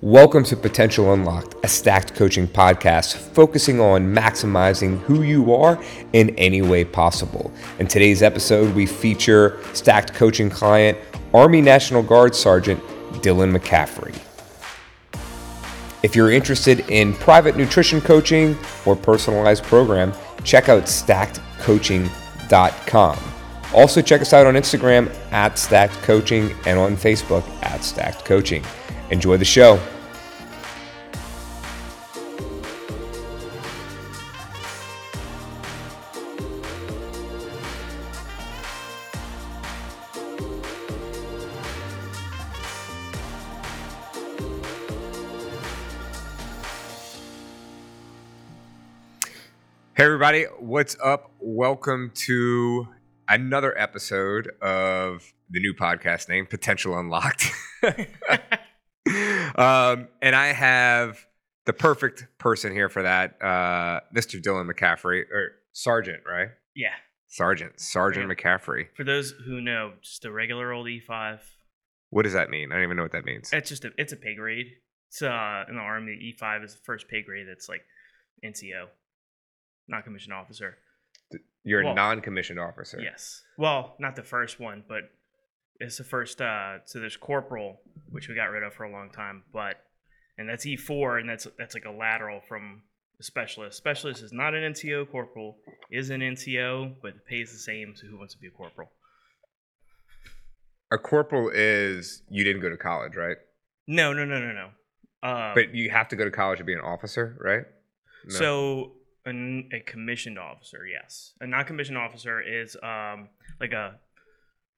Welcome to Potential Unlocked, a stacked coaching podcast focusing on maximizing who you are in any way possible. In today's episode, we feature stacked coaching client, Army National Guard Sergeant Dylan McCaffrey. If you're interested in private nutrition coaching or personalized program, check out stackedcoaching.com. Also, check us out on Instagram at Stacked Coaching and on Facebook at Stacked Coaching. Enjoy the show. Hey, everybody, what's up? Welcome to another episode of the new podcast name, Potential Unlocked. um, and I have the perfect person here for that, uh, Mr. Dylan McCaffrey, or Sergeant, right? Yeah. Sergeant, Sergeant Yeah. McCaffrey. For those who know, just a regular old E5. What does that mean? I don't even know what that means. It's just a it's a pay grade. It's uh in the army. E5 is the first pay grade that's like NCO, non commissioned officer. You're a non-commissioned officer. Yes. Well, not the first one, but it's the first. uh So there's corporal, which we got rid of for a long time, but and that's E4, and that's that's like a lateral from the specialist. Specialist is not an NCO. Corporal is an NCO, but it pays the same. So who wants to be a corporal? A corporal is you didn't go to college, right? No, no, no, no, no. Uh, But you have to go to college to be an officer, right? No. So an, a commissioned officer, yes. A non-commissioned officer is um like a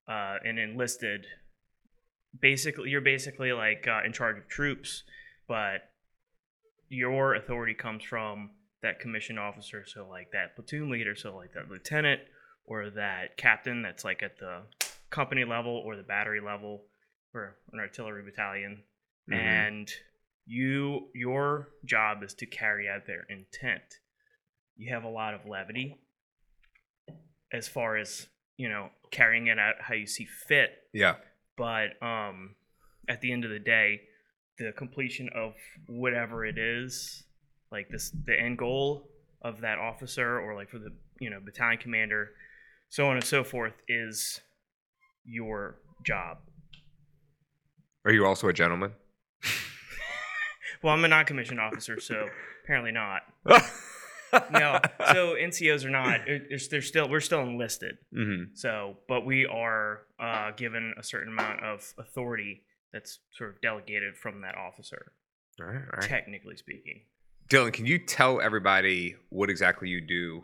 uh an enlisted. Basically, you're basically like uh, in charge of troops, but your authority comes from that commissioned officer. So like that platoon leader, so like that lieutenant or that captain that's like at the company level or the battery level or an artillery battalion Mhm. and you your job is to carry out their intent you have a lot of levity as far as you know carrying it out how you see fit yeah. but um at the end of the day the completion of whatever it is like this the end goal of that officer or like for the you know battalion commander so on and so forth is your job Are you also a gentleman? well i'm a non-commissioned officer so apparently not no so ncos are not they're still we're still enlisted. Hmm so but we are uh, given a certain amount of authority that's sort of delegated from that officer All right, all right. technically speaking. Dylan, can you tell everybody what exactly you do?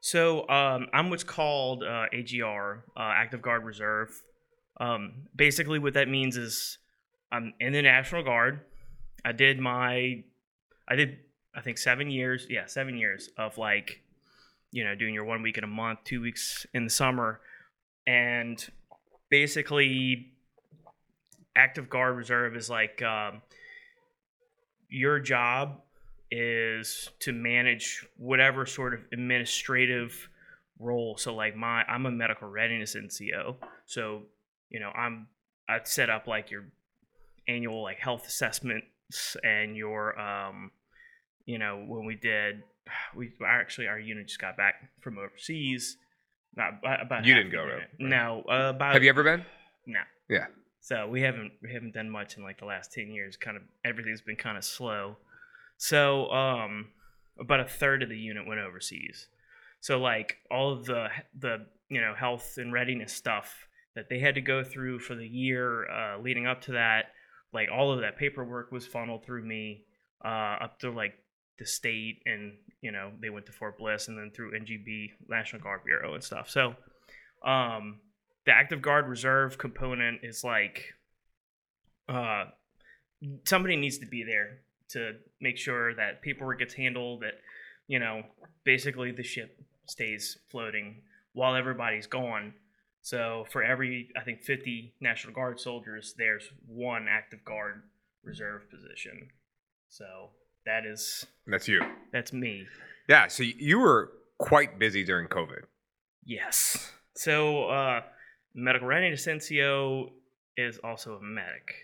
so um, i'm what's called uh, agr uh, active guard reserve. Um, basically what that means is i'm in the national guard. I did my i did i think seven years yeah seven years of like you know doing your one week in a month two weeks in the summer and basically active guard reserve is like um, your job is to manage whatever sort of administrative role. So like my i'm a medical readiness nco so you know i'm i set up like your annual like health assessments and your um you know when we did we actually our unit just got back from overseas not about You didn't go, right? no uh, about Have you ever been? no Yeah. so we haven't we haven't done much in like the last 10 years kind of everything's been kind of slow so um about a third of the unit went overseas so like all of the the you know health and readiness stuff that they had to go through for the year uh, leading up to that like all of that paperwork was funneled through me uh, up to like the state and you know they went to fort bliss and then through ngb national guard bureau and stuff. So um the active guard reserve component is like uh somebody needs to be there to make sure that paperwork gets handled that you know basically the ship stays floating while everybody's gone. So for every i think 50 national guard soldiers there's one active guard reserve position. So that is That's you. that's me Yeah. So you were quite busy during COVID. Yes. So, uh, medical readiness NCO is also a medic.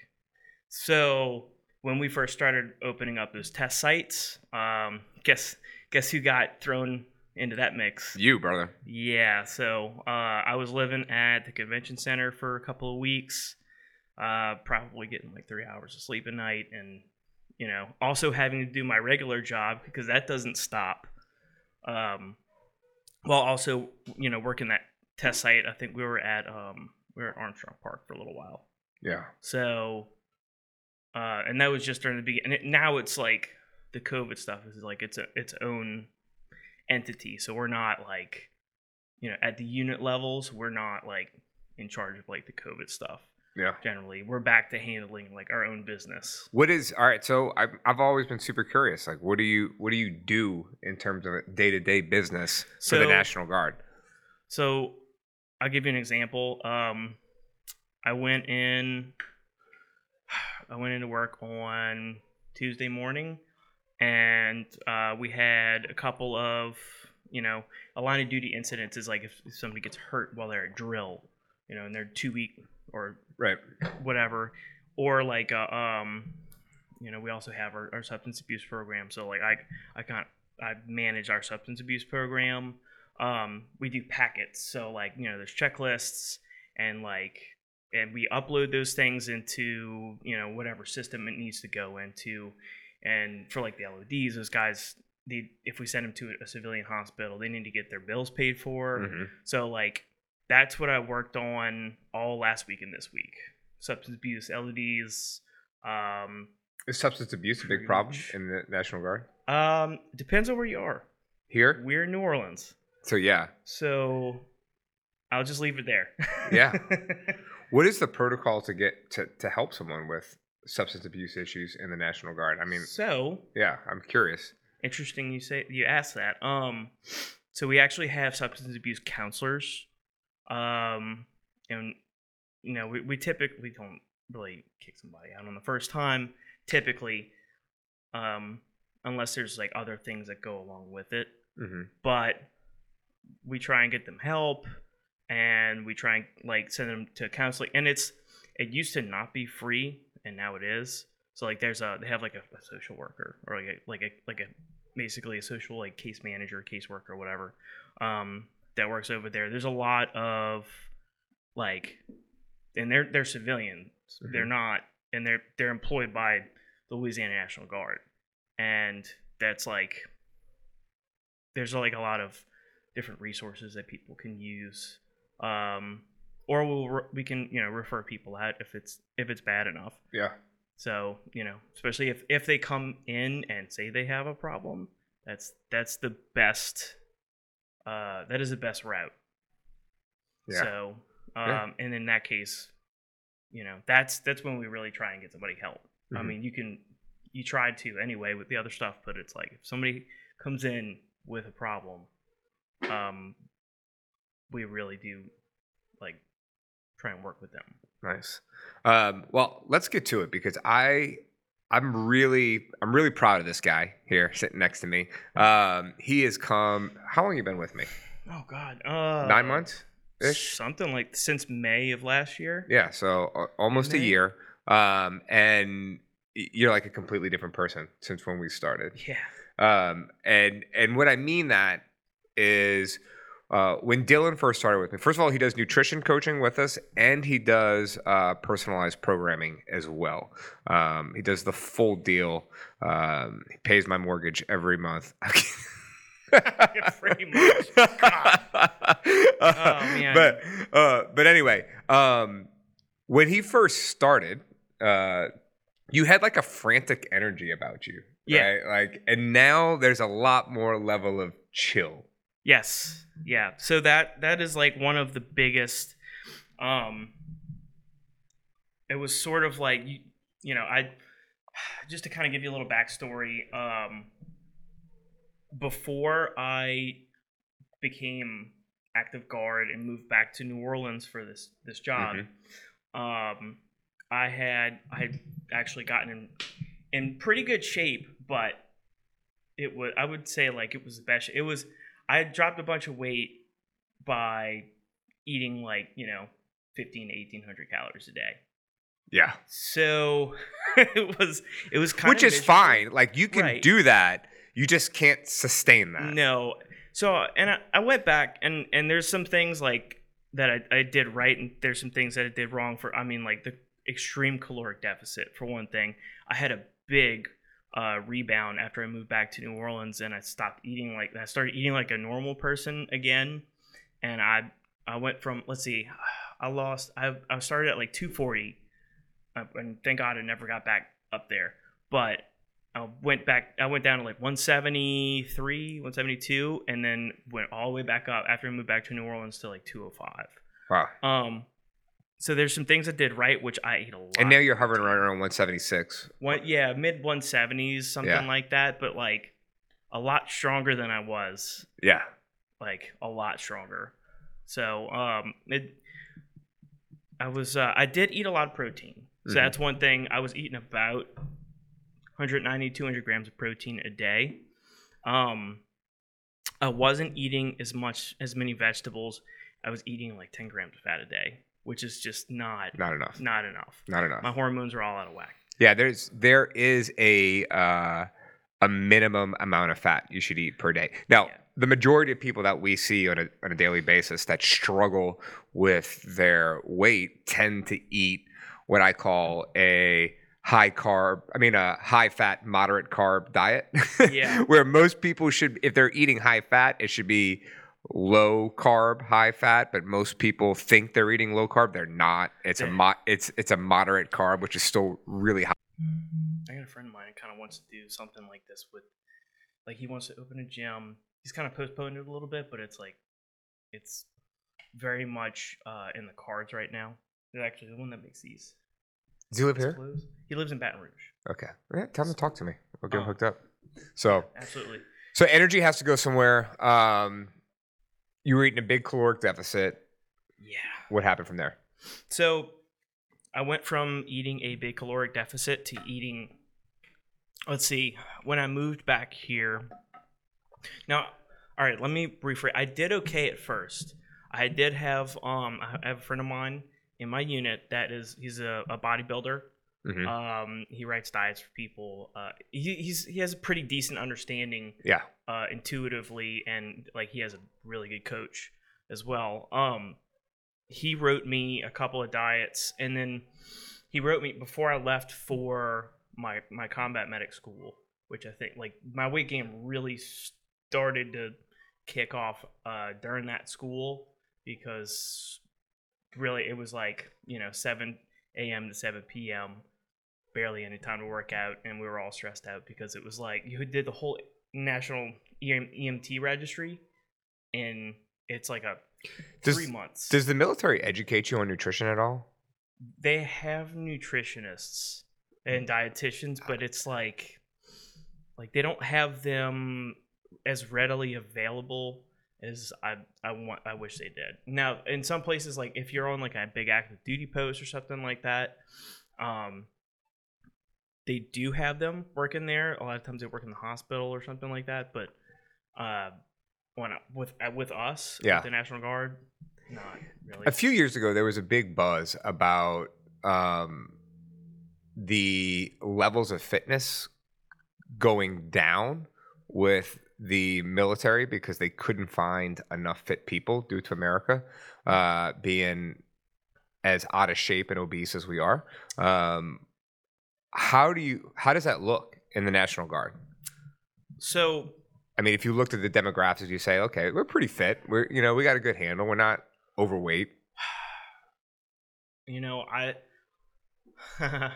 So when we first started opening up those test sites, um, guess guess who got thrown into that mix? You, brother. Yeah, so uh, I was living at the convention center for a couple of weeks, uh, probably getting like three hours of sleep a night, and you know, also having to do my regular job because that doesn't stop. Um, while also, you know, working that test site, I think we were at um, we were at Armstrong Park for a little while. Yeah. So, uh, and that was just during the beginning. And it, now it's like the COVID stuff is like it's a its own entity. So we're not like, you know, at the unit levels, we're not like in charge of like the COVID stuff. Yeah. Generally, we're back to handling like our own business. What is all right? So I've I've always been super curious. Like, what do you what do you do in terms of day to day business for the National Guard? So I'll give you an example. Um, I went in. I went into work on Tuesday morning, and uh, we had a couple of you know a line of duty incidents. Is like if, if somebody gets hurt while they're at drill, you know, and they're two week or Right. whatever, or like uh, um, you know, we also have our, our substance abuse program. So like I I can't I manage our substance abuse program. Um, we do packets, so like you know, there's checklists and like and we upload those things into you know whatever system it needs to go into. And for like the LODs, those guys, they, if we send them to a civilian hospital, they need to get their bills paid for. Mhm. So like that's what I worked on all last week and this week. Substance abuse, LODs. Um, Is substance abuse a big problem much. in the National Guard um, depends on where you are. here? We're in New Orleans, So yeah, so I'll just leave it there. Yeah. what is the protocol to get to to help someone with substance abuse issues in the National Guard? I mean, so yeah, I'm curious. interesting you say you asked that. Um, so we actually have substance abuse counselors. Um, and you know we, we typically don't really kick somebody out on the first time. Typically, um, unless there's like other things that go along with it. hmm but we try and get them help and we try and like send them to counseling and it's it used to not be free and now it is so like there's a they have like a, a social worker or like a like a like a basically a social like case manager caseworker whatever um that works over there. There's a lot of like and they're they're civilians. They're not and they're they're employed by the louisiana national guard. And that's like there's like a lot of different resources that people can use. Um or we'll re- we can you know refer people out if it's if it's bad enough. Yeah. so you know especially if if they come in and say they have a problem that's that's the best uh that is the best route Yeah. so um Yeah. and in that case you know that's that's when we really try and get somebody help i Mhm. mean you can you tried to anyway with the other stuff but it's like if somebody comes in with a problem um we really do like try and work with them Nice. Um, well, let's get to it because I I'm really I'm really proud of this guy here sitting next to me. Um, he has come. How long you been with me? oh god uh Nine months ish. something like since may of last year Yeah. So uh, almost a year. Um, and you're like a completely different person since when we started. yeah Um, and and what I mean that is uh, when Dylan first started with me. First of all, he does nutrition coaching with us, and he does uh, personalized programming as well. Um, he does the full deal. Um, he pays my mortgage every month. Pretty much. God. Oh, man. But uh, but anyway, um, when he first started, uh, you had like a frantic energy about you. Yeah. Right? Like, and now there's a lot more level of chill. Yes. Yeah. So that that is like one of the biggest um it was sort of like you, you know, I just to kind of give you a little backstory, um before I became active guard and moved back to New Orleans for this this job, um I had I had actually gotten in in pretty good shape, but it would I would say like it was the best. It was I dropped a bunch of weight by eating like you know fifteen to eighteen hundred calories a day. Yeah. So it was it was kind of Which is fine. Like you can Right. do that. You just can't sustain that. No. So and I, I went back and and there's some things like that I, I did right and there's some things that I did wrong for I mean like the extreme caloric deficit for one thing. I had a big uh, rebound after I moved back to New Orleans and I stopped eating like I started eating like a normal person again and I I went from let's see I lost I I started at like 240 uh, and thank God I never got back up there but I went back. I went down to like 173, 172, and then went all the way back up after I moved back to New Orleans to like 205. Wow. Um, so there's some things I did right, which I ate a lot. And now you're hovering right around 176. What? Yeah, mid 170s, something Yeah. like that. But like a lot stronger than I was. Yeah. Like a lot stronger. So um, it. I was. Uh, I did eat a lot of protein. So Mhm. that's one thing. I was eating about 190 200 grams of protein a day um i wasn't eating as much as many vegetables i was eating like 10 grams of fat a day which is just not Not enough. not enough Not enough. my hormones are all out of whack Yeah, there's there is a uh, a minimum amount of fat you should eat per day. Now, Yeah. the majority of people that we see on a on a daily basis that struggle with their weight tend to eat what I call a high carb, I mean a high fat, moderate carb diet. Yeah. Where most people should if they're eating high fat, it should be low carb, high fat, but most people think they're eating low carb. They're not. It's a mo- it's it's a moderate carb, which is still really high. i got a friend of mine who kind of wants to do something like this with like he wants to open a gym he's kind of postponed it a little bit but it's like it's very much uh, in the cards right now they're actually the one that makes these Does he live here? closed. he lives in baton rouge Okay. Yeah, tell him to talk to me. We'll get him Oh. hooked up. So absolutely so energy has to go somewhere. Um you were eating a big caloric deficit. yeah What happened from there? So I went from eating a big caloric deficit to eating. Let's see. When I moved back here, now, all right. Let me rephrase. I did okay at first. I did have um. I have a friend of mine in my unit that is he's a, a bodybuilder. Mhm. Um, he writes diets for people. Uh, he he's he has a pretty decent understanding Yeah. uh, intuitively, and like he has a really good coach as well. Um, he wrote me a couple of diets, and then he wrote me before I left for my my combat medic school, which I think like my weight gain really started to kick off uh, during that school because really it was like you know 7 a.m. to 7 p.m. barely any time to work out and we were all stressed out because it was like you did the whole national EMT registry and it's like a Does- three months Does the military educate you on nutrition at all? they have nutritionists and dietitians but it's like like they don't have them as readily available as I I want I wish they did. Now, in some places like if you're on like a big active duty post or something like that, um they do have them working there. A lot of times they work in the hospital or something like that, but uh when with uh, with us, Yeah. with the National Guard, not really. A few years ago, there was a big buzz about um, the levels of fitness going down with the military because they couldn't find enough fit people due to America uh, being as out of shape and obese as we are. Um, how do you? How does that look in the National Guard? so I mean, if you looked at the demographics, you say, okay, we're pretty fit. We're you know we got a good handle. We're not overweight. you know i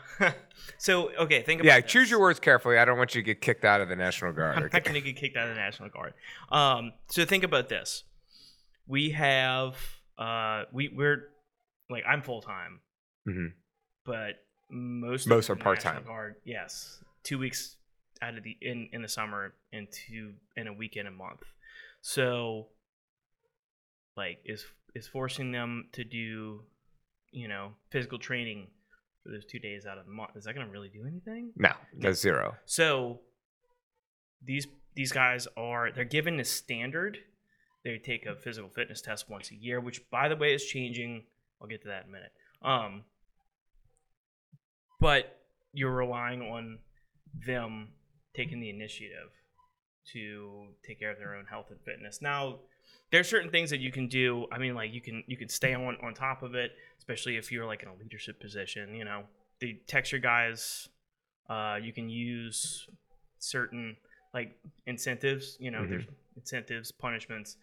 so okay think about Yeah, this. choose your words carefully. I don't want you to get kicked out of the National Guard. i'm not gonna get kicked out of the national guard um so think about this we have uh we we're like i'm full-time Mhm. but most Most are part-time. Guard yes. Two weeks out of the in in the summer and two in a weekend a month. So like is is forcing them to do you know physical training for those two days out of the month is that going to really do anything? No, that's zero. so these these guys are they're given a standard. They take a physical fitness test once a year which by the way is changing. I'll get to that in a minute. Um but you're relying on them taking the initiative to take care of their own health and fitness. Now, there's certain things that you can do. I mean, like you can you can stay on on top of it, especially if you're like in a leadership position. You know, the texture guys. Uh, you can use certain like incentives. You know, Mhm. there's incentives, punishments,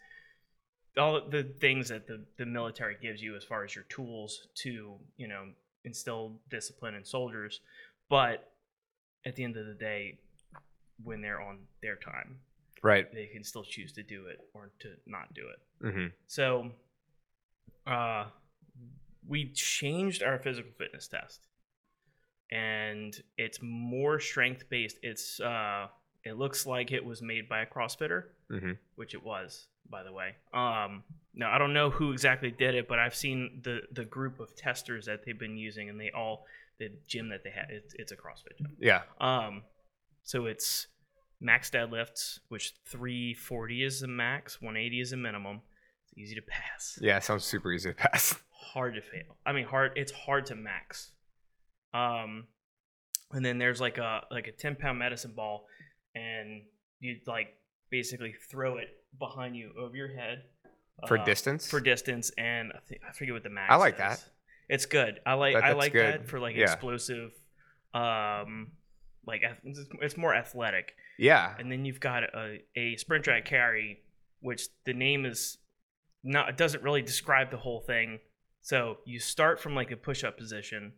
all the things that the the military gives you as far as your tools to you know instill discipline in soldiers. But at the end of the day, when they're on their time, Right. they can still choose to do it or to not do it. hmm So, uh, we changed our physical fitness test, and it's more strength based. It's uh, it looks like it was made by a CrossFitter, hmm which it was, by the way. Um, now I don't know who exactly did it, but I've seen the the group of testers that they've been using, and they all the gym that they had. It's, it's a CrossFit gym. Yeah. Um, so it's max deadlifts, which 340 is the max, 180 is the minimum. It's easy to pass, Yeah. Sounds super easy to pass. hard to fail. I mean, hard. It's hard to max. Um, and then there's like a like a 10 pound medicine ball, and you like basically throw it behind you over your head For uh, distance? For distance, and I think I forget what the max. I like is. that. It's good. I like That- I like good. that for like Yeah. explosive, um, like it's- it's more athletic. Yeah. And then you've got a, a sprint drag carry, which the name is not it doesn't really describe the whole thing. So you start from like a push up position,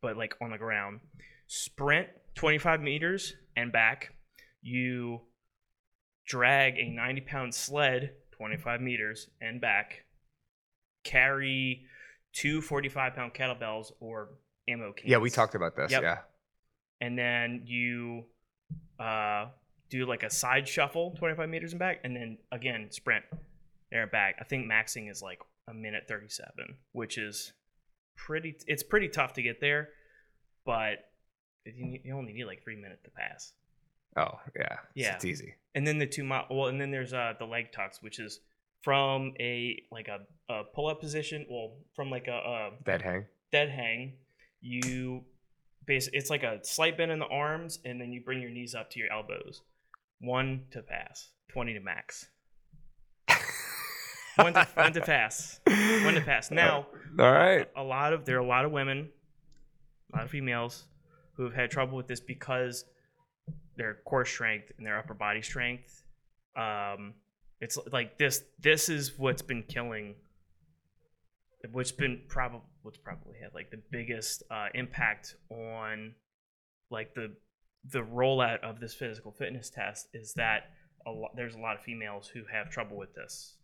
but like on the ground. Sprint 25 meters and back. You drag a 90 pound sled 25 meters and back. Carry two 45 pound kettlebells or ammo cans Yeah. We talked about this. Yep. Yeah. and then you uh, do like a side shuffle 25 meters and back and then again sprint there and back i think maxing is like a minute 37 which is pretty it's pretty tough to get there but you, you only need like three minutes to pass Oh, yeah. Yeah. It's easy. and then the two mile well and then there's uh the leg tucks which is from a like a, a pull-up position well from like a, a Dead hang. dead hang, you base it's like a slight bend in the arms, and then you bring your knees up to your elbows. One to pass, twenty to max. One to one to pass. One to pass. Now, All right. a lot of there are a lot of women, a lot of females who have had trouble with this because their core strength and their upper body strength. Um, it's like this. This is what's been killing. What's been probably what's probably had like the biggest uh, impact on like the the rollout of this physical fitness test is that a lot, there's a lot of females who have trouble with this.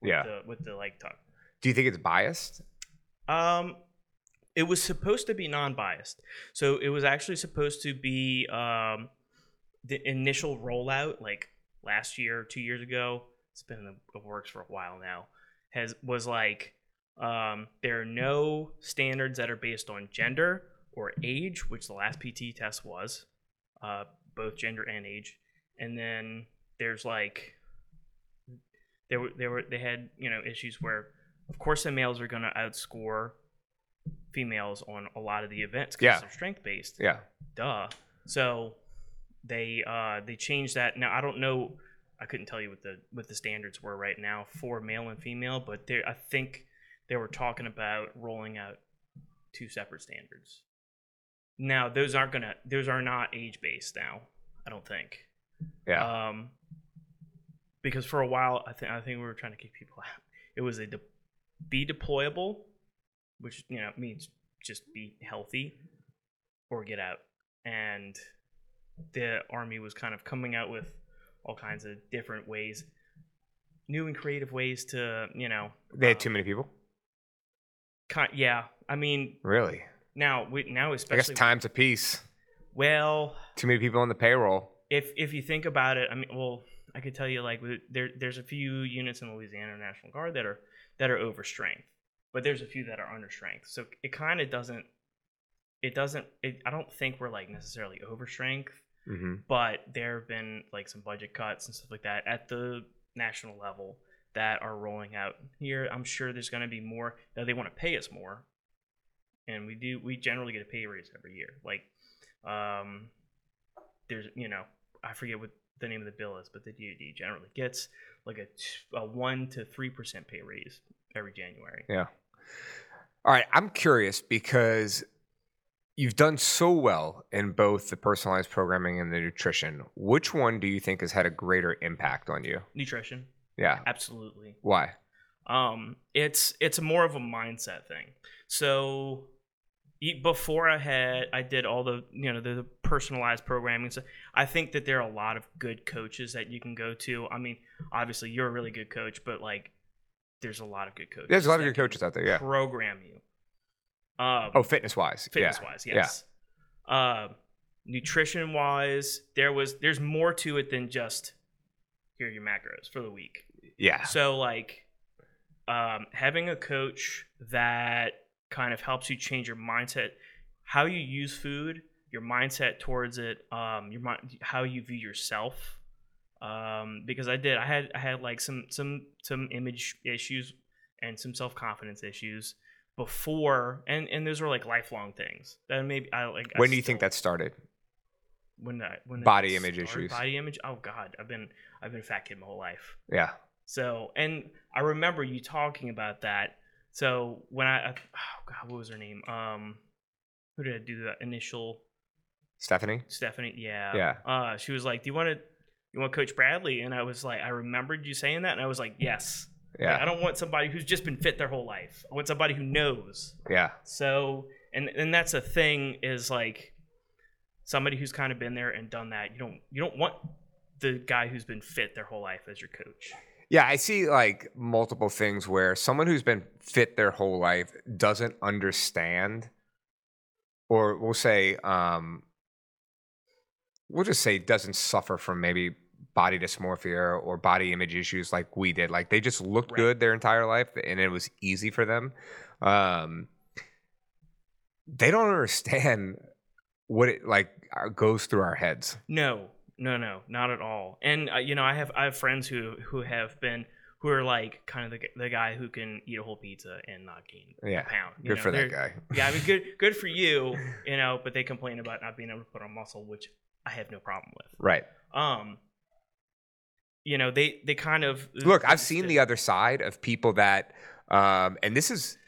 With Yeah. The, with the leg tuck. Do you think it's biased? Um, it was supposed to be non-biased, so it was actually supposed to be um, the initial rollout, like last year, two years ago. It's been in the, works for a while now. Has was like um, there are no standards that are based on gender or age, which the last PT test was, uh, both gender and age, and then there's like there were there were they had you know issues where of course the males are going to outscore females on a lot of the events because Yeah. they're strength based Yeah. duh so they uh they changed that now i don't know i couldn't tell you what the what the standards were right now for male and female but they i think they were talking about rolling out two separate standards now those aren't gonna those are not age based now i don't think Yeah. um, because for a while, I think I think we were trying to kick people out. It was a de- be deployable, which you know means just be healthy or get out. And the army was kind of coming out with all kinds of different ways, new and creative ways to you know. they had uh, too many people. Kind, yeah, I mean Really? now we now I guess especially time's a peace. well Too many people on the payroll. if if you think about it, I mean, well, I could tell you like there there's a few units in the Louisiana National Guard that are that are over strength, but there's a few that are under strength. So it kind of doesn't it doesn't it, I don't think we're like necessarily over strength, hmm but there have been like some budget cuts and stuff like that at the national level that are rolling out here. I'm sure there's going to be more. Now they want to pay us more, and we do we generally get a pay raise every year. Like, um, there's you know I forget what the name of the bill is, but the DoD generally gets like a, t- a one to three percent pay raise every January. Yeah. All right, I'm curious because you've done so well in both the personalized programming and the nutrition. Which one do you think has had a greater impact on you? Nutrition, Yeah. absolutely. Why? Um, it's it's more of a mindset thing. So before I had I did all the you know the, the personalized programming. So I think that there are a lot of good coaches that you can go to. I mean, obviously you're a really good coach, but like there's a lot of good coaches. There's a lot of good coaches out there. Yeah. Program you. Um, Oh, fitness wise. fitness yeah. wise, yes. Uh, nutrition wise, there was there's more to it than just here are your macros for the week. Yeah. So like um, having a coach that kind of helps you change your mindset, how you use food, your mindset towards it, um, your mind, how you view yourself. Um, because I did, I had, I had like some, some, some image issues and some self confidence issues before, and and those were like lifelong things. That maybe I like. I When do you think that started? when that when that Body image started? issues. Body image. Oh God, I've been I've been a fat kid my whole life. Yeah. So, and I remember you talking about that. So when I, oh God, what was her name? Um, who did I do the initial? Stephanie? Stephanie. Yeah. Yeah. Uh, she was like, "Do you want to, you want Coach Bradley?" And I was like, I remembered you saying that, and I was like, "Yes." Like, Yeah. I don't want somebody who's just been fit their whole life. I want somebody who knows. Yeah. So, and and that's a thing is like somebody who's kind of been there and done that. You don't you don't want the guy who's been fit their whole life as your coach. Yeah, I see like multiple things where someone who's been fit their whole life doesn't understand, or we'll say, um, we'll just say doesn't suffer from maybe body dysmorphia or body image issues like we did. Like they just looked Right. good their entire life and it was easy for them. Um, they don't understand what it like uh, goes through our heads. No, no, no, not at all. And uh, you know, I have I have friends who who have been who are like kind of the, the guy who can eat a whole pizza and not gain Yeah, a pound. you Good know, for that guy. Yeah, I mean, good good for you, you know. But they complain about not being able to put on muscle, which I have no problem with. Right. Um, you know, they they kind of Look, I've seen the other side of people that, um, and this is.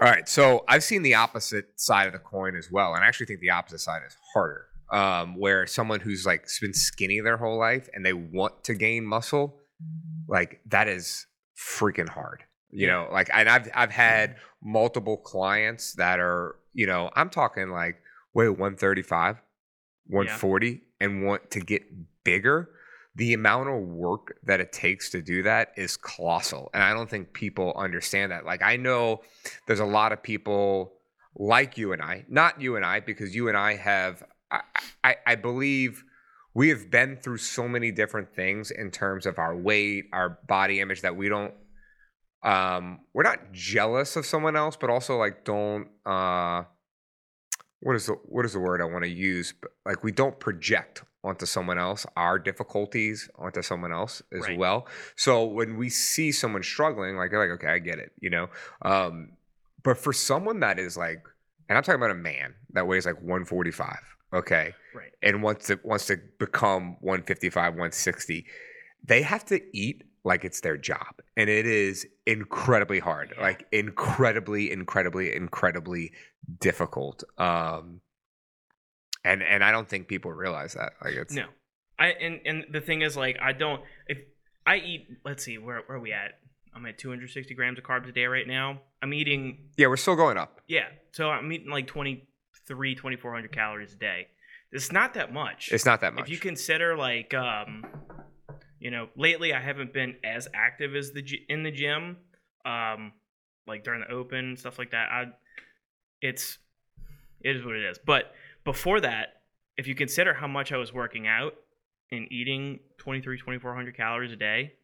All right, so I've seen the opposite side of the coin as well, and I actually think the opposite side is harder. Um, where someone who's like been skinny their whole life and they want to gain muscle, like that is freaking hard. You know, like, and I've I've had multiple clients that are, you know, I'm talking like, wait, 135, 140, and want to get bigger the amount of work that it takes to do that is colossal and i don't think people understand that. Like i know there's a lot of people like you and i not you and i because you and i have i i, I believe we have been through so many different things in terms of our weight our body image that we don't um we're not jealous of someone else but also like don't uh what is the what is the word I want to use? But like we don't project onto someone else our difficulties onto someone else as Right. well. So when we see someone struggling, like like okay, I get it, you know. Um, but for someone that is like, and I'm talking about a man that weighs like 145, okay, right. and wants to wants to become 155, 160, they have to eat like it's their job, and it is incredibly hard, like incredibly, incredibly, incredibly difficult. Um, and and I don't think people realize that. Like it's No, I and and the thing is, like, I don't. If I eat, let's see, where where are we at? I'm at 260 grams of carbs a day right now. I'm eating, yeah, we're still going up. yeah. So I'm eating like 23, 2400 calories a day. It's not that much. It's not that much. If you consider like, um, you know, lately I haven't been as active as the in the gym, um, like during the open stuff like that. I, it's, it is what it is. But before that, if you consider how much I was working out and eating 23, 2400 calories a day,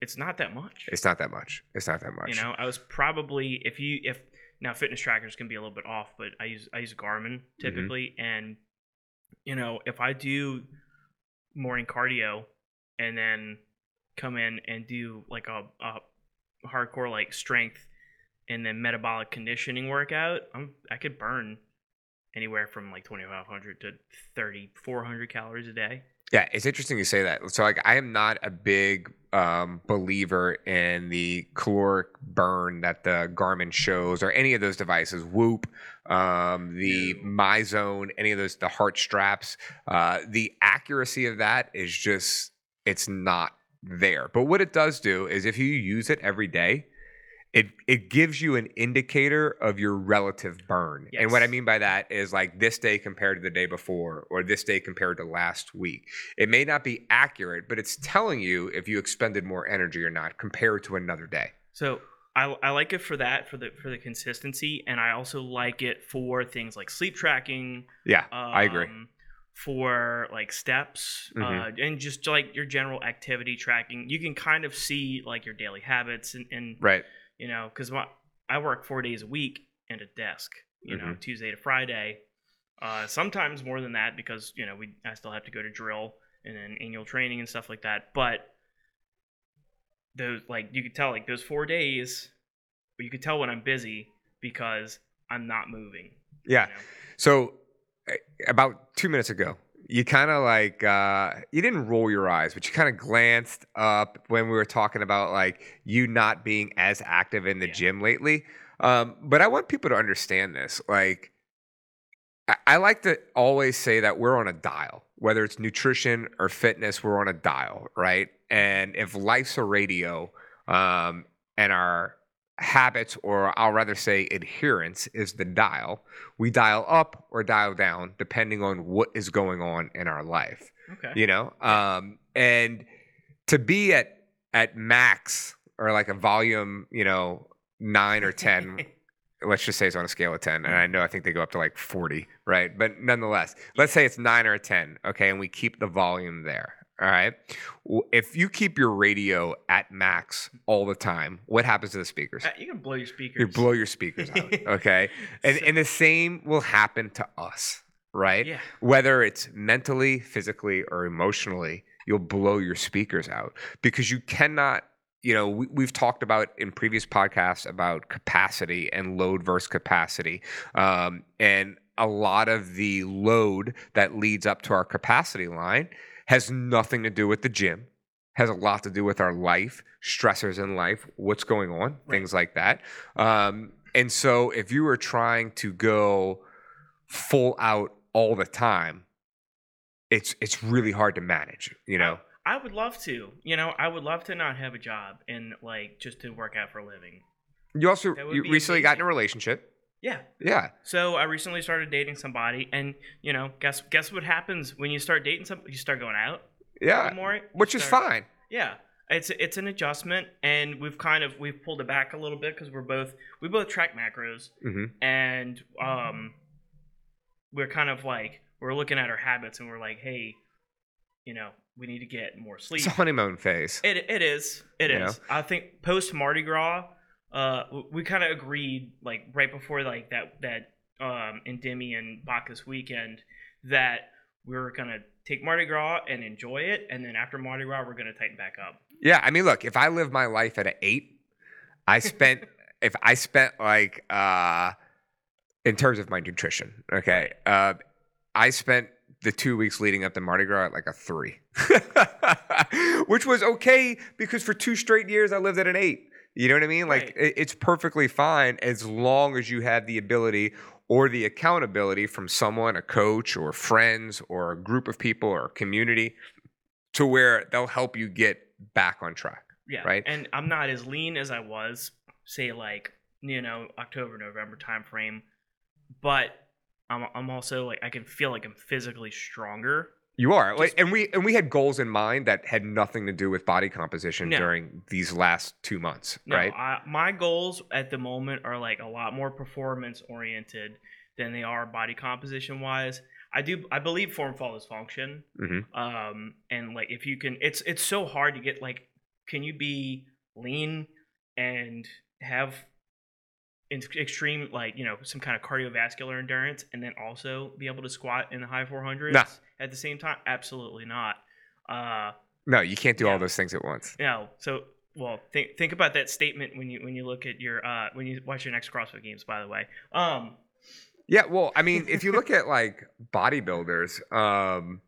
it's not that much. it's not that much. It's not that much. You know, I was probably if you if now fitness trackers can be a little bit off, but I use I use Garmin typically, and you know if I do morning cardio and then come in and do like a, a hardcore like strength and then metabolic conditioning workout, I'm I could burn anywhere from like 2500 to 3400 calories a day. Yeah, it's interesting you say that. So, like, I am not a big um, believer in the caloric burn that the Garmin shows or any of those devices. Whoop, um, the. MyZone, any of those, the heart straps. Uh, the accuracy of that is just, it's not there. But what it does do is if you use it every day, it, it gives you an indicator of your relative burn. And what I mean by that is like this day compared to the day before or this day compared to last week. It may not be accurate, but it's telling you if you expended more energy or not compared to another day. So I, I like it for that for the for the consistency, and I also like it for things like sleep tracking. Yeah, Um, I agree. For like steps uh, Mhm. and just like your general activity tracking, you can kind of see like your daily habits and, and Right. You know because I work four days a week and a desk, you know Mhm. Tuesday to Friday, uh, sometimes more than that because you know we I still have to go to drill and then annual training and stuff like that, but those like you could tell like those four days you could tell when i'm busy because i'm not moving Yeah. you know? So about two minutes ago, you kind of like uh, you didn't roll your eyes, but you kind of glanced up when we were talking about like you not being as active in the Yeah. gym lately. Um, but I want people to understand this. Like, I, I like to always say that we're on a dial, whether it's nutrition or fitness, we're on a dial, right? And if life's a radio, um, and our habits, or I'll rather say adherence, is the dial, we dial up or dial down depending on what is going on in our life okay. you know? Um and to be at at max or like a volume you know 9 or 10 let's just say it's on a scale of 10 and i know i think they go up to like 40 right? But nonetheless let's say it's 9 or a 10 okay and we keep the volume there all right. If you keep your radio at max all the time what happens to the speakers? Uh, you can blow your speakers. you blow your speakers out okay? And So- and the same will happen to us right? Yeah. Whether it's mentally, physically, or emotionally, you'll blow your speakers out because you cannot. You know, we, we've talked about in previous podcasts about capacity and load versus capacity, um, and a lot of the load that leads up to our capacity line has nothing to do with the gym. Has a lot to do with our life, stressors in life, what's going on, Right. things like that. Um, and so, if you were trying to go full out all the time, it's it's really hard to manage. You know, i would love to you know i would love to not have a job and like just to work out for a living you also you recently got in a relationship. Yeah. Yeah, so i recently started dating somebody and you know guess guess what happens when you start dating somebody? You start going out yeah, more. Which is start- fine. Yeah, it's it's an adjustment, and we've kind of we've pulled it back a little bit because we're both we both track macros, hmm and um, we're kind of like we're looking at our habits, and we're like, hey, you know, we need to get more sleep. It's a honeymoon phase. It it is. It is. I think post Mardi Gras, uh, we kind of agreed like right before like that that um Endymion Bacchus weekend that we were gonna take Mardi Gras and enjoy it, and then after Mardi Gras, we're gonna tighten back up. Yeah, I mean, look, if I live my life at an eight, I spent if I spent like uh in terms of my nutrition, okay, uh, I spent the two weeks leading up to Mardi Gras at like a three, which was okay because for two straight years I lived at an eight. You know what I mean? Like Right. it's perfectly fine as long as you have the ability or the accountability from someone, a coach or friends or a group of people or a community to where they'll help you get back on track. Yeah. Right. And I'm not as lean as I was, say like, you know, October, November time frame. But I'm I'm also like I can feel like I'm physically stronger. You are, Just- and we and we had goals in mind that had nothing to do with body composition No. during these last two months, No, right? I, my goals at the moment are like a lot more performance oriented than they are body composition wise. I do I believe form follows function. hmm um and like if you can it's it's so hard to get like can you be lean and have in- extreme like you know some kind of cardiovascular endurance and then also be able to squat in the high 400s No. At the same time absolutely not uh No, you can't do Yeah. all those things at once. know so well, think think about that statement when you when you look at your uh when you watch your next CrossFit games. By the way, um, Yeah, well, I mean, if you look at like bodybuilders, um,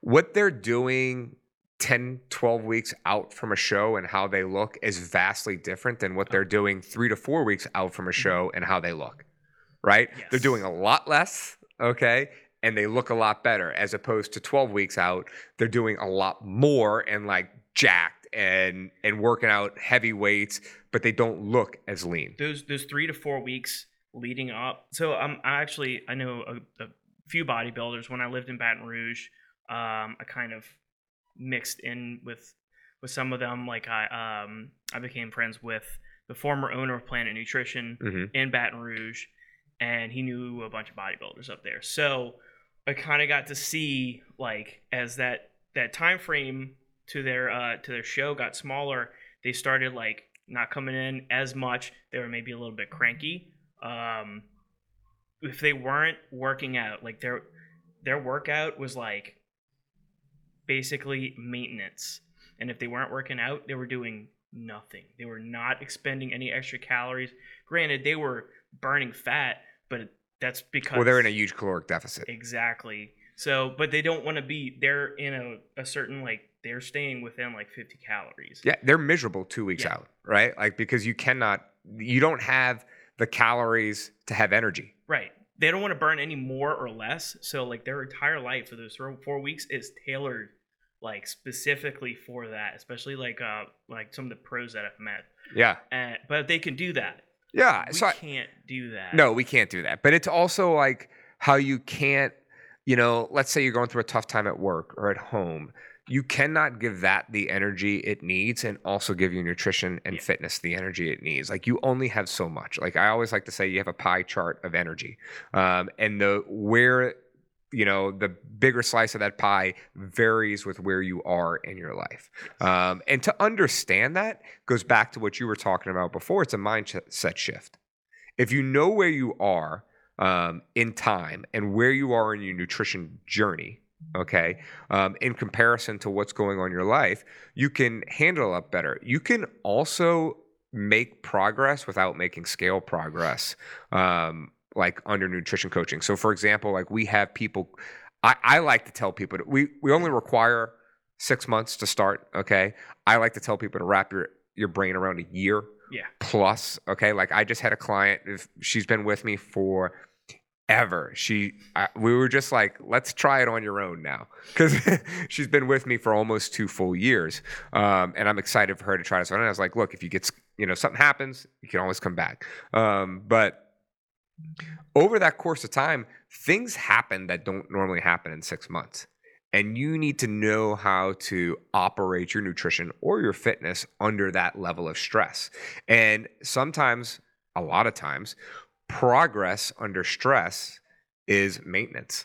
what they're doing 10, 12 weeks out from a show and how they look is vastly different than what they're doing three to four weeks out from a show and how they look, right? They're doing a lot less, okay? And they look a lot better as opposed to 12 weeks out, they're doing a lot more and like jacked and and working out heavy weights, but they don't look as lean. those those three to four weeks leading up. So um, I actually I know a, a few bodybuilders. When I lived in Baton Rouge, um, I kind of mixed in with with some of them. Like I um I became friends with the former owner of Planet Nutrition Mhm. in Baton Rouge, and he knew a bunch of bodybuilders up there. So I kind of got to see like as that that time frame to their uh to their show got smaller, they started like not coming in as much. They were maybe a little bit cranky. Um, if they weren't working out, like their their workout was like basically maintenance. And if they weren't working out, they were doing nothing. They were not expending any extra calories. Granted, they were burning fat, but that's because Well, they're in a huge caloric deficit. exactly. So, but they don't want to be. They're in a, a certain like they're staying within like 50 calories. Yeah, they're miserable two weeks Yeah. out, right? Like because you cannot, you don't have the calories to have energy. Right. They don't want to burn any more or less. So like their entire life for those four- four weeks is tailored like specifically for that, especially like uh like some of the pros that I've met. Yeah, And but they can do that. Yeah. We so I, can't do that. no, we can't do that. But it's also like how you can't, you know, let's say you're going through a tough time at work or at home. You cannot give that the energy it needs and also give your nutrition and Yeah. fitness the energy it needs. Like you only have so much. Like I always like to say, you have a pie chart of energy, um, and the where you know the bigger slice of that pie varies with where you are in your life. Um, and to understand that goes back to what you were talking about before. It's a mindset shift. If you know where you are um, in time and where you are in your nutrition journey, okay, um, in comparison to what's going on in your life, you can handle it better. You can also make progress without making scale progress, um, like under nutrition coaching. So, for example, like we have people, I, I like to tell people that we we only require six months to start. Okay, I like to tell people to wrap your your brain around a year Yeah. plus. Okay, like I just had a client. If she's been with me for ever, she I, we were just like, let's try it on your own now, because she's been with me for almost two full years, um, and I'm excited for her to try this on. And I was like, look, if you get you know something happens, you can always come back. Um, but over that course of time, things happen that don't normally happen in six months. And you need to know how to operate your nutrition or your fitness under that level of stress. And sometimes, a lot of times, progress under stress is maintenance.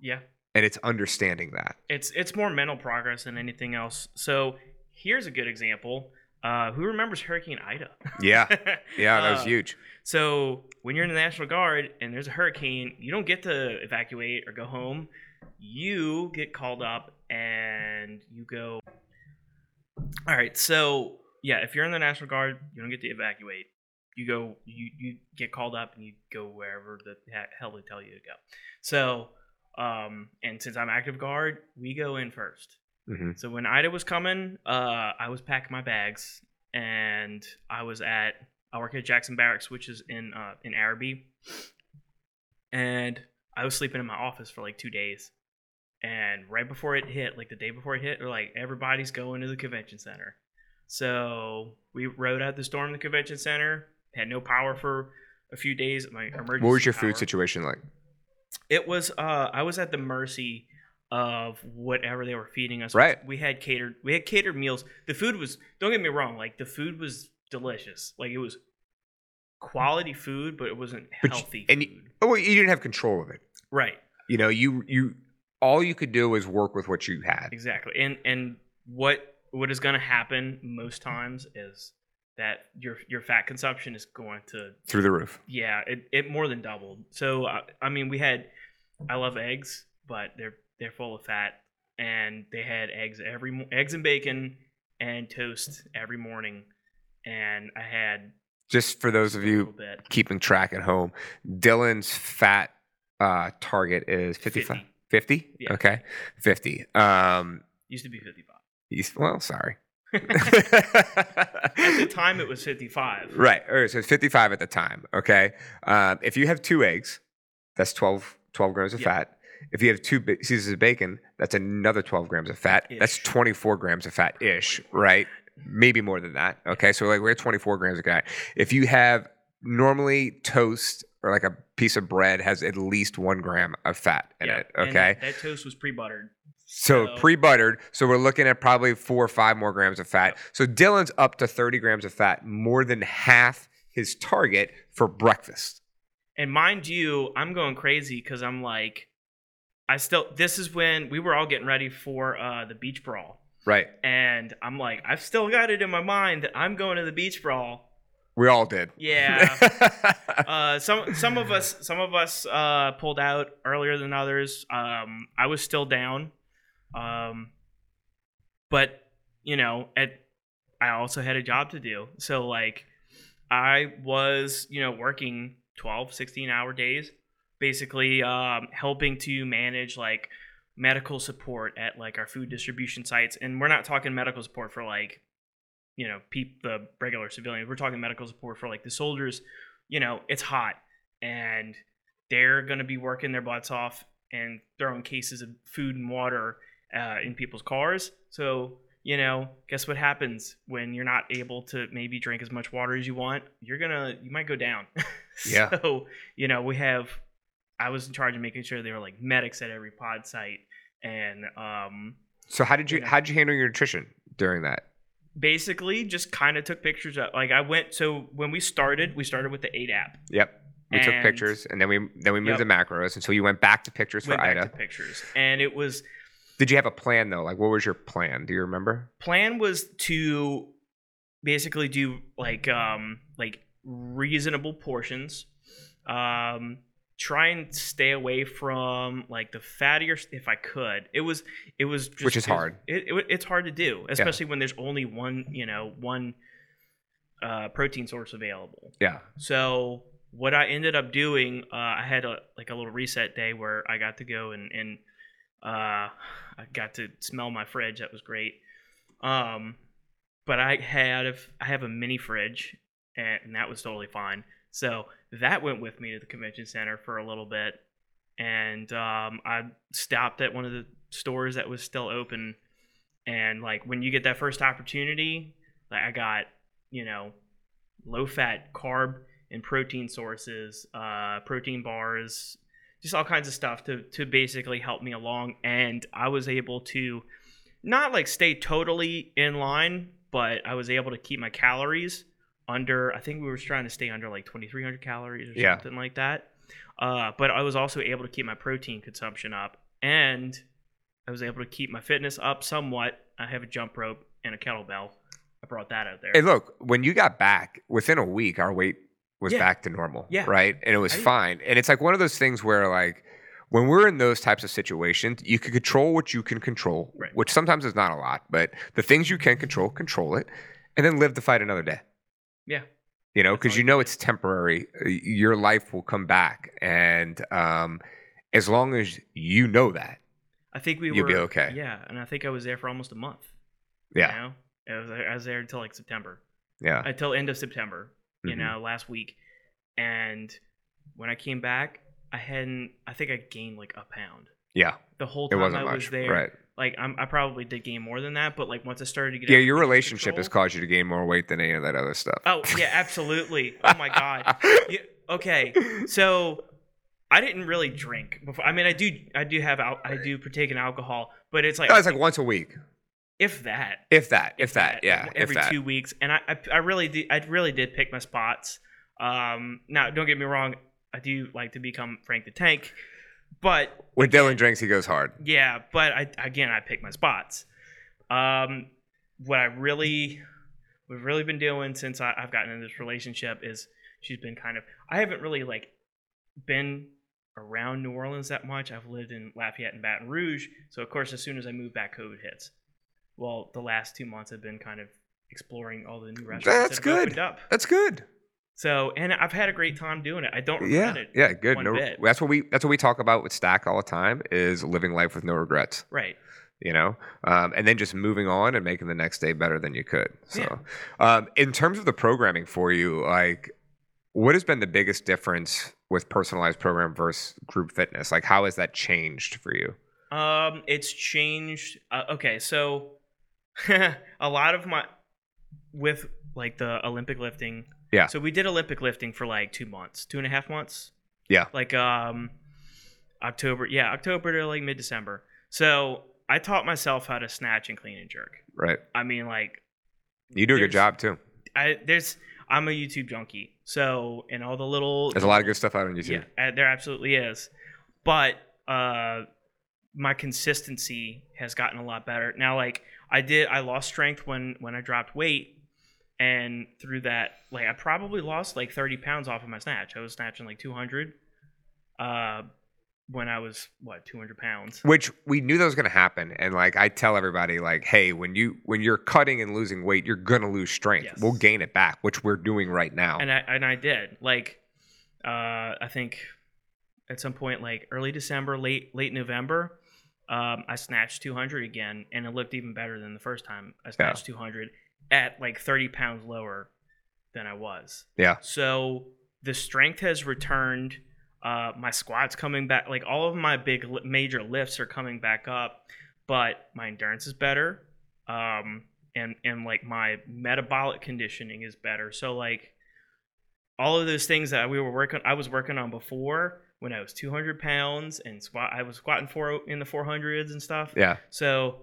Yeah. And it's understanding that. It's it's more mental progress than anything else. So here's a good example. Uh, who remembers Hurricane Ida? Yeah. Yeah, that was Uh, huge. So when you're in the National Guard and there's a hurricane, you don't get to evacuate or go home. You get called up and you go. All right. So yeah, if you're in the National Guard, you don't get to evacuate. You go. You you get called up and you go wherever the hell they tell you to go. So um, and since I'm active guard, we go in first. Hmm So when Ida was coming, uh, I was packing my bags, and I was at I work at Jackson Barracks, which is in uh, in Arabi, and I was sleeping in my office for like two days. And right before it hit, like the day before it hit, they're like, everybody's going to the convention center. So we rode out the storm in the convention center. Had no power for a few days. My emergency. What was your food situation like? It was uh I was at the mercy of whatever they were feeding us. Right. We had catered we had catered meals. The food was don't get me wrong, like the food was delicious. Like it was quality food, but it wasn't But you- healthy and food. you- Oh, you didn't have control of it. right. You know, you you all you could do was work with what you had. Exactly. And and what what is going to happen most times is that your your fat consumption is going to through the roof. yeah, it, it more than doubled. So uh, I mean, we had I love eggs, but they're they're full of fat, and they had eggs every eggs and bacon and toast every morning, and I had Just for those of you keeping track at home, Dylan's fat uh, target is 55. 50. 50? Yeah. Okay. 50. Um, used to be 55. he's- well, sorry. At the time, it was 55. Right. Right. So it's 55 at the time. Okay. Um, if you have two eggs, that's 12, 12 grams of Yeah. fat. If you have two ba- pieces of bacon, that's another 12 grams of fat. That's 24 grams of fat ish, right? Maybe more than that. Okay. So like we're at 24 grams of fat. If you have normally toast or like a piece of bread has at least one gram of fat in Yeah, it. and Okay. that toast was pre-buttered. So So- pre-buttered. So we're looking at probably four or five more grams of fat. So Dylan's up to 30 grams of fat, more than half his target for breakfast. And mind you, I'm going crazy because I'm like, I still. This is when we were all getting ready for uh, the beach brawl, Right. and I'm like, I've still got it in my mind that I'm going to the beach brawl. We all did. Yeah. uh, some some of us some of us uh, pulled out earlier than others. Um, I was still down, um, but you know, at I also had a job to do. So like, I was you know working 12, 16 hour days, basically um, helping to manage like medical support at like our food distribution sites, and we're not talking medical support for like you know, peep the regular civilians. We're talking medical support for like the soldiers. You know, it's hot and they're going to be working their butts off and throwing cases of food and water uh, in people's cars. So, you know, guess what happens when you're not able to maybe drink as much water as you want? You're going to, you might go down. Yeah. So, you know, we have, I was in charge of making sure there were like medics at every pod site. And, um, so how did you You know. how did you handle your nutrition during that? basically just kind of took pictures of like I went so when we started, we started with the 8 app. Yep. We took pictures and then we then we moved Yep. to macros and so you went back to pictures for Went back Ida. to pictures. And it was Did you have a plan though? Like what was your plan? Do you remember? plan was to basically do like um like reasonable portions. Um try and stay away from like the fattier if I could. It was it was just, Which is it hard. It, it, it's hard to do, especially when there's only one, you know, one uh, protein source available. Yeah. So what I ended up doing, uh, I had a like a little reset day where I got to go and and uh, I got to smell my fridge. That was great. Um, but I had I have a mini fridge, and, and that was totally fine. So that went with me to the convention center for a little bit, and um, I stopped at one of the stores that was still open. And like when you get that first opportunity, like I got, you know, low fat carb and protein sources, uh, protein bars, just all kinds of stuff to to basically help me along. And I was able to not like stay totally in line, but I was able to keep my calories under. I think we were trying to stay under like 2,300 calories or Yeah. something like that. Uh, but I was also able to keep my protein consumption up, and I was able to keep my fitness up somewhat. I have a jump rope and a kettlebell. I brought that out there. Hey, look, when you got back within a week, our weight was Yeah. back to normal. Yeah. Right. And it was fine. And it's like one of those things where, like, when we're in those types of situations, you can control what you can control, Right. which sometimes is not a lot, but the things you can control, control it, and then live to fight another day. Yeah. You know, because you know it's temporary. Uh, Your life will come back. And um, as long as you know that, I think we You'll were be okay. Yeah, and I think I was there for almost a month. yeah. You know? I was, I was there until like September, Yeah. until end of September. You Mhm. know, last week, and when I came back, I hadn't. I think I gained like a pound Yeah. the whole It time wasn't I much. was there. Right. Like I'm, I probably did gain more than that, but like once I started to get Yeah. Your relationship has caused you to gain more weight than any of that other stuff. Oh yeah, absolutely. Oh my god. Yeah, okay, so I didn't really drink before. I mean, I do, I do have, al- I do partake in alcohol, but it's like, No, it's like once a week, if that, if that, if that, yeah, if every that. two weeks. And I, I, I really did, I really did pick my spots. Um, now don't get me wrong, I do like to become Frank the Tank, but When Dylan drinks, he goes hard. yeah, but I again I pick my spots. Um, what I really, we've really been doing since I, I've gotten in this relationship is she's been kind of. I haven't really like been around New Orleans that much. I've lived in Lafayette and Baton Rouge, so of course as soon as I move back, COVID hits. well, the last two months have been kind of exploring all the new restaurants That's that have good. opened up. That's good. So, and I've had a great time doing it. I don't Yeah, regret it. yeah, good. No, bit. that's what we that's what we talk about with Stack all the time is living life with no regrets. Right. You know, um, and then just moving on and making the next day better than you could. So, Yeah. um, in terms of the programming for you, like, what has been the biggest difference with personalized program versus group fitness? Like, how has that changed for you? Um, it's changed. Uh, okay, so a lot of my with like the Olympic lifting. Yeah. So we did Olympic lifting for like two months, two and a half months. Yeah. Like um, October. Yeah, October to like mid December. So I taught myself how to snatch and clean and jerk. Right. I mean, like You do a good job too. I there's I'm a YouTube junkie. So and all the little There's a lot of good stuff out on YouTube. Yeah, there absolutely is. But uh, my consistency has gotten a lot better. Now, like I did, I lost strength when when I dropped weight, and through that, like I probably lost like 30 pounds off of my snatch. I was snatching like 200. Uh, when I was what 200 pounds. which we knew that was going to happen and like i tell everybody like hey when you when you're cutting and losing weight you're going to lose strength Yes. we'll gain it back which we're doing right now and I and I did. Like, uh, I think at some point, like early December, late late November, um, I snatched 200 again, and it looked even better than the first time I snatched 200 at like 30 pounds lower than I was. yeah So the strength has returned. Uh, my squats coming back. Like all of my big li- major lifts are coming back up, but my endurance is better. Um, and and like my metabolic conditioning is better. So like all of those things that we were working, I was working on before when I was 200 pounds and squat. I was squatting four in the 400s and stuff. yeah So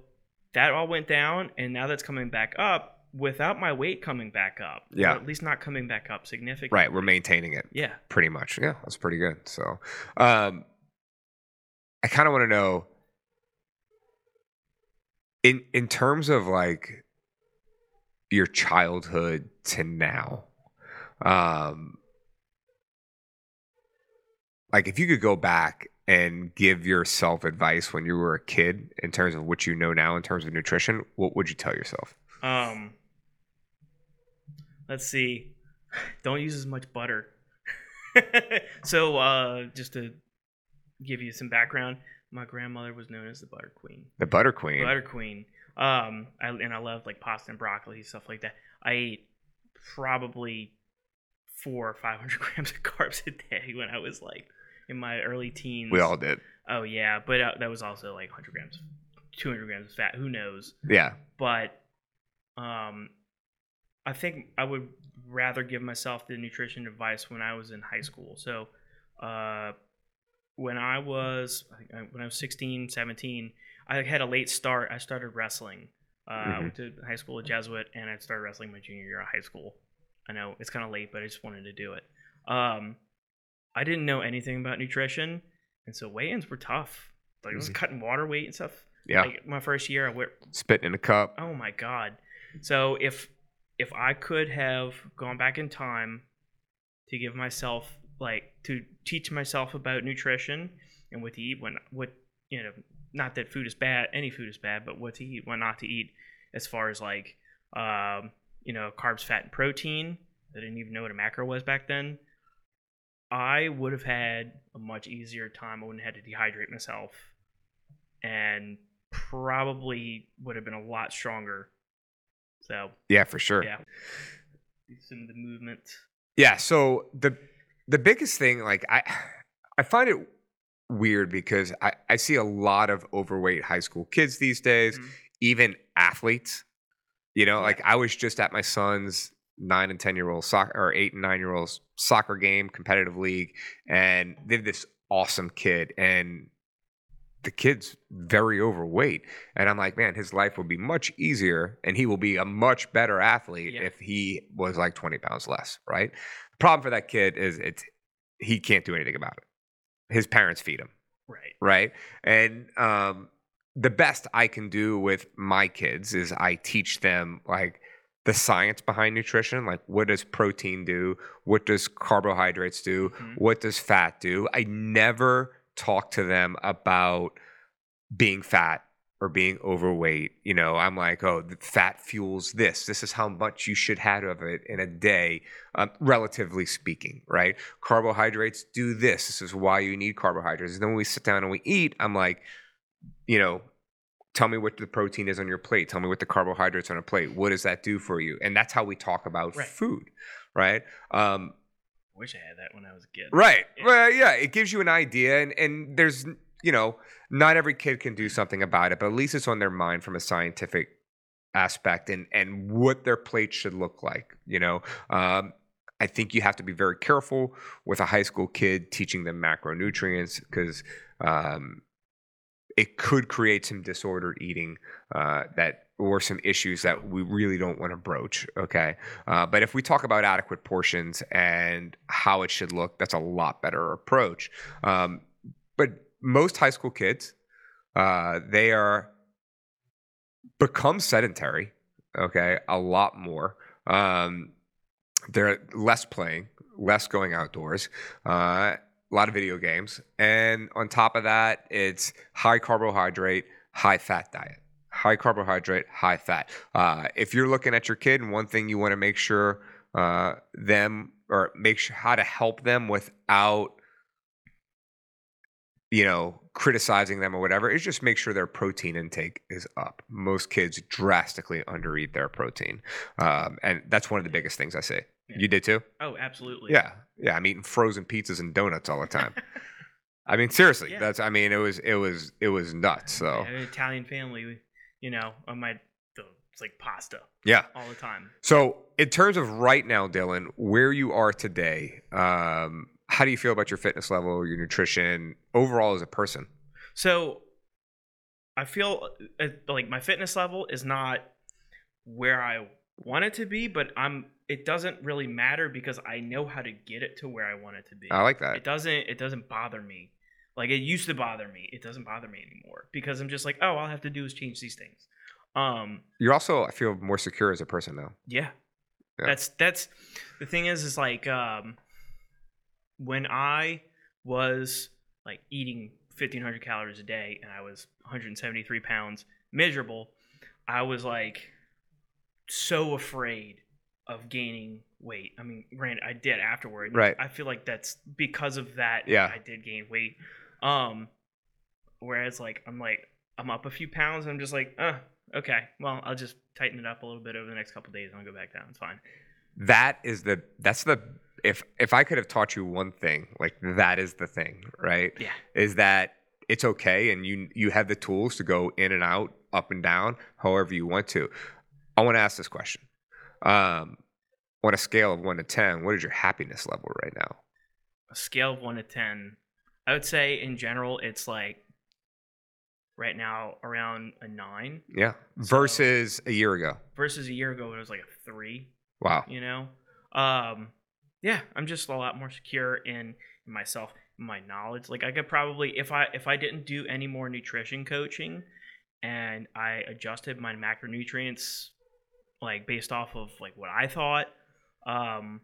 that all went down, and now that's coming back up without my weight coming back up. or Yeah. at least not coming back up significantly. right we're maintaining it Yeah. pretty much yeah that's pretty good so um i kind of want to know in in terms of like your childhood to now um like if you could go back and give yourself advice when you were a kid in terms of what you know now in terms of nutrition what would you tell yourself Um. Let's see. Don't use as much butter. so, uh, just to give you some background, my grandmother was known as the butter queen. the butter queen Butter queen. Um, I, and I loved like pasta and broccoli stuff like that. I ate probably four or five hundred grams of carbs a day when I was like in my early teens. we all did Oh yeah, but uh, that was also like hundred grams, two hundred grams of fat. Who knows? yeah But um, I think I would rather give myself the nutrition advice when I was in high school. So uh, when I was I think I- when I was 16, 17, I had a late start. I started wrestling. Uh, I Mhm. went to high school at Jesuit, and I started wrestling my junior year of high school. I know it's kind of late, but I just wanted to do it. Um, I didn't know anything about nutrition, and so weigh-ins were tough. Like I was Mhm. cutting water weight and stuff. yeah Like my first year, I went spitting in a cup Oh my god. So if if I could have gone back in time to give myself like to teach myself about nutrition and what to eat when what you know not that food is bad any food is bad but what to eat what not to eat as far as like um you know carbs fat and protein i didn't even know what a macro was back then i would have had a much easier time i wouldn't have had to dehydrate myself and probably would have been a lot stronger. So yeah for sure yeah, some of the movement. Yeah. So the the biggest thing, like I, I find it weird because I I see a lot of overweight high school kids these days, Mhm. even athletes. You know, Yeah. like I was just at my son's nine and ten year old soccer or eight and nine year olds soccer game, competitive league, and they have this awesome kid and the kid's very overweight and i'm like man his life would be much easier and he will be a much better athlete Yeah. if he was like 20 pounds less right the problem for that kid is it's he can't do anything about it his parents feed him Right. right and um the best i can do with my kids is i teach them like the science behind nutrition like what does protein do what does carbohydrates do Mhm. what does fat do i never talk to them about being fat or being overweight, you know, I'm like, oh, the fat fuels this. This is how much you should have of it in a day, um, relatively speaking, right? Carbohydrates do this. This is why you need carbohydrates. And then when we sit down and we eat, I'm like, you know, tell me what the protein is on your plate. Tell me what the carbohydrates on a plate. What does that do for you? And that's how we talk about Right. food, right? Um, Wish I had that when I was a kid. Right. Yeah. Well, yeah, it gives you an idea, and and there's you know not every kid can do something about it, but at least it's on their mind from a scientific aspect and and what their plate should look like. You know, um, I think you have to be very careful with a high school kid teaching them macronutrients because. Um, it could create some disordered eating uh, that or some issues that we really don't want to broach. Okay, uh, but if we talk about adequate portions and how it should look, that's a lot better approach. Um, but most high school kids, uh, they are become sedentary. Okay, a lot more. Um, they're less playing, less going outdoors. Uh, a lot of video games, and on top of that, it's high carbohydrate, high fat diet high carbohydrate, high fat. Uh, if you're looking at your kid, and one thing you want to make sure uh, them or make sure how to help them without, you know, criticizing them or whatever is just make sure their protein intake is up. Most kids drastically undereat their protein, um, and that's one of the biggest things I say. Yeah. You did too? Oh, absolutely. Yeah, yeah. I'm eating frozen pizzas and donuts all the time. I mean, seriously, Yeah. that's. I mean, it was, it was, it was nuts. So have an Italian family, you know, on my the, it's like pasta yeah. all the time. So, in terms of right now, Dylan, where you are today, um, how do you feel about your fitness level, your nutrition, overall as a person? So I feel uh, like my fitness level is not where I want it to be, but I'm it doesn't really matter because I know how to get it to where I want it to be. I like that. It doesn't it doesn't bother me. Like it used to bother me. It doesn't bother me anymore because I'm just like, oh, all I have to do is change these things. Um You're also, I feel, more secure as a person now. yeah. Yeah. That's that's the thing is is like um when I was like eating 1500 calories a day and I was 173 pounds miserable, I was like so afraid of gaining weight. I mean, granted, I did afterward. Right. I feel like that's because of that. Yeah. I did gain weight. Um, whereas like I'm like I'm up a few pounds. And I'm just like, uh, okay. Well, I'll just tighten it up a little bit over the next couple days and I'll go back down. It's fine. That is the, that's the, if, if I could have taught you one thing, like that is the thing, right? Yeah. Is that it's okay and you, you have the tools to go in and out, up and down, however you want to. I want to ask this question. Um, on a scale of one to 10, what is your happiness level right now? A scale of one to ten, I would say in general it's like right now around a nine Yeah. So- Versus a year ago. versus a year ago it was like a three. Wow. you know um yeah i'm just a lot more secure in, in myself in my knowledge like i could probably if i if i didn't do any more nutrition coaching and i adjusted my macronutrients like based off of like what i thought um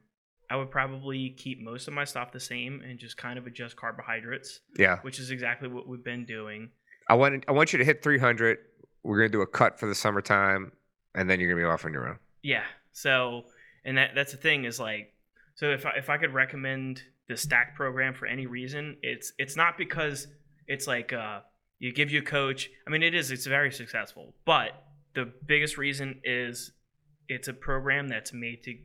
i would probably keep most of my stuff the same and just kind of adjust carbohydrates Yeah. which is exactly what we've been doing I want I want you to hit 300. We're gonna do a cut for the summertime, and then you're gonna be off on your own. Yeah. So, and that that's the thing is like, so if I, if I could recommend the Stack program for any reason, it's it's not because it's like uh you give you a coach. I mean, it is it's very successful, but the biggest reason is it's a program that's made to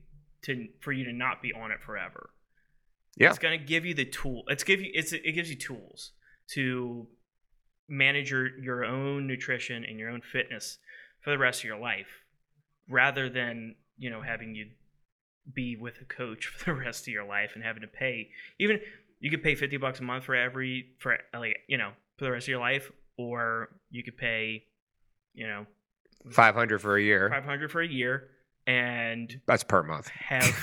to for you to not be on it forever. Yeah. It's gonna give you the tool. It's give you it's it gives you tools to manage your your own nutrition and your own fitness for the rest of your life rather than you know having you be with a coach for the rest of your life and having to pay even you could pay 50 bucks a month for every for like you know for the rest of your life or you could pay you know 500 for a year. 500 for a year and That's per month. have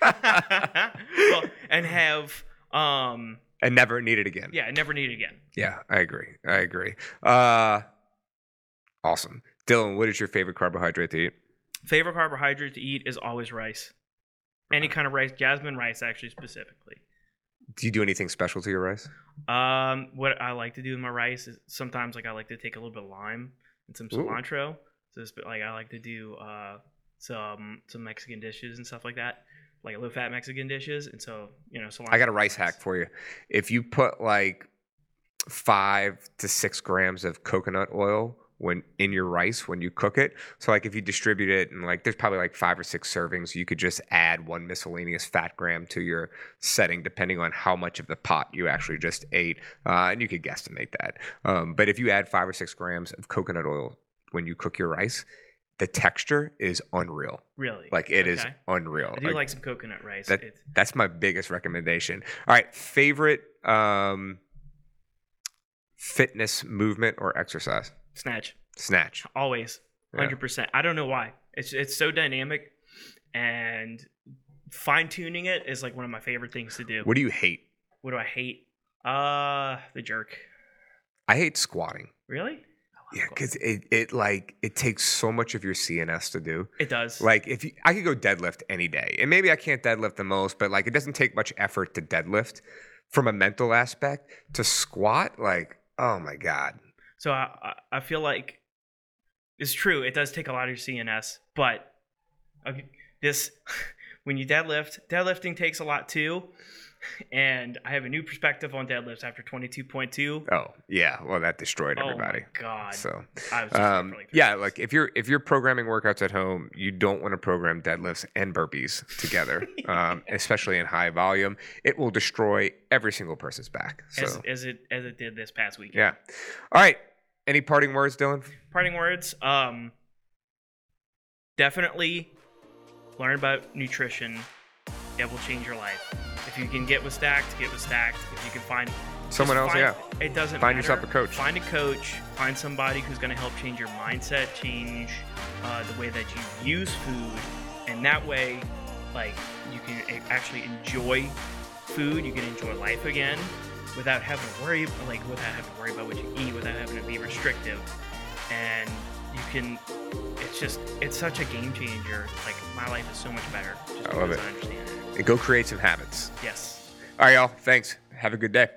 well, and have um and never need it again. yeah never need it again Yeah, I agree. I agree. Uh, awesome, Dylan. What is your favorite carbohydrate to eat? favorite carbohydrate to eat is always rice any kind of rice jasmine rice actually specifically Do you do anything special to your rice? Um, what I like to do with my rice is sometimes like I like to take a little bit of lime, and some Ooh. So it's, like I like to do uh, some some Mexican dishes and stuff like that, like low fat Mexican dishes. And so you know, so I got a rice hack for you. If you put like five to six grams of coconut oil when in your rice when you cook it, so like if you distribute it and like there's probably like five or six servings, you could just add one miscellaneous fat gram to your setting depending on how much of the pot you actually just ate, uh, and you could guesstimate that. Um, but if you add five or six grams of coconut oil when you cook your rice, the texture is unreal. Really? Like it is Okay. unreal. I do like, some coconut rice. that- It's- That's my biggest recommendation. All right, favorite um, fitness movement or exercise? snatch Snatch. always, Yeah. hundred percent. I don't know why. It's it's so dynamic, and fine tuning it is like one of my favorite things to do. What do you hate? What do I hate? Uh, the jerk. I hate squatting. Really? Yeah, because it, it like it takes so much of your CNS to do. it does. Like if you, I could go deadlift any day, and maybe I can't deadlift the most, but like it doesn't take much effort to deadlift from a mental aspect. To squat, like oh my god, So I I- I feel like it's true. It does take a lot of your CNS, but okay, this when you deadlift, deadlifting takes a lot too. And I have a new perspective on deadlifts after 22.2. oh yeah, well that destroyed Oh everybody. my god! So I was just um, really yeah, like if you're if you're programming workouts at home, you don't want to program deadlifts and burpees together, um, especially in high volume. It will destroy every single person's back. So as, as it as it did this past weekend. yeah. All right. Any parting words, Dylan? Parting words. Um, definitely learn about nutrition. It will change your life. If you can get with stacked, get with stacked. If you can find Someone else, find- yeah. It doesn't Find matter. yourself a coach. Find a coach. Find somebody who's going to help change your mindset, change uh, the way that you use food, and that way, like you can actually enjoy food. You can enjoy life again without having to worry, like without having to worry about what you eat, without having to be restrictive, and you can. It's just it's such a game changer. Like my life is so much better just I love because it. I understand it. And go create some habits. Yes. All right, y'all. Thanks. Have a good day.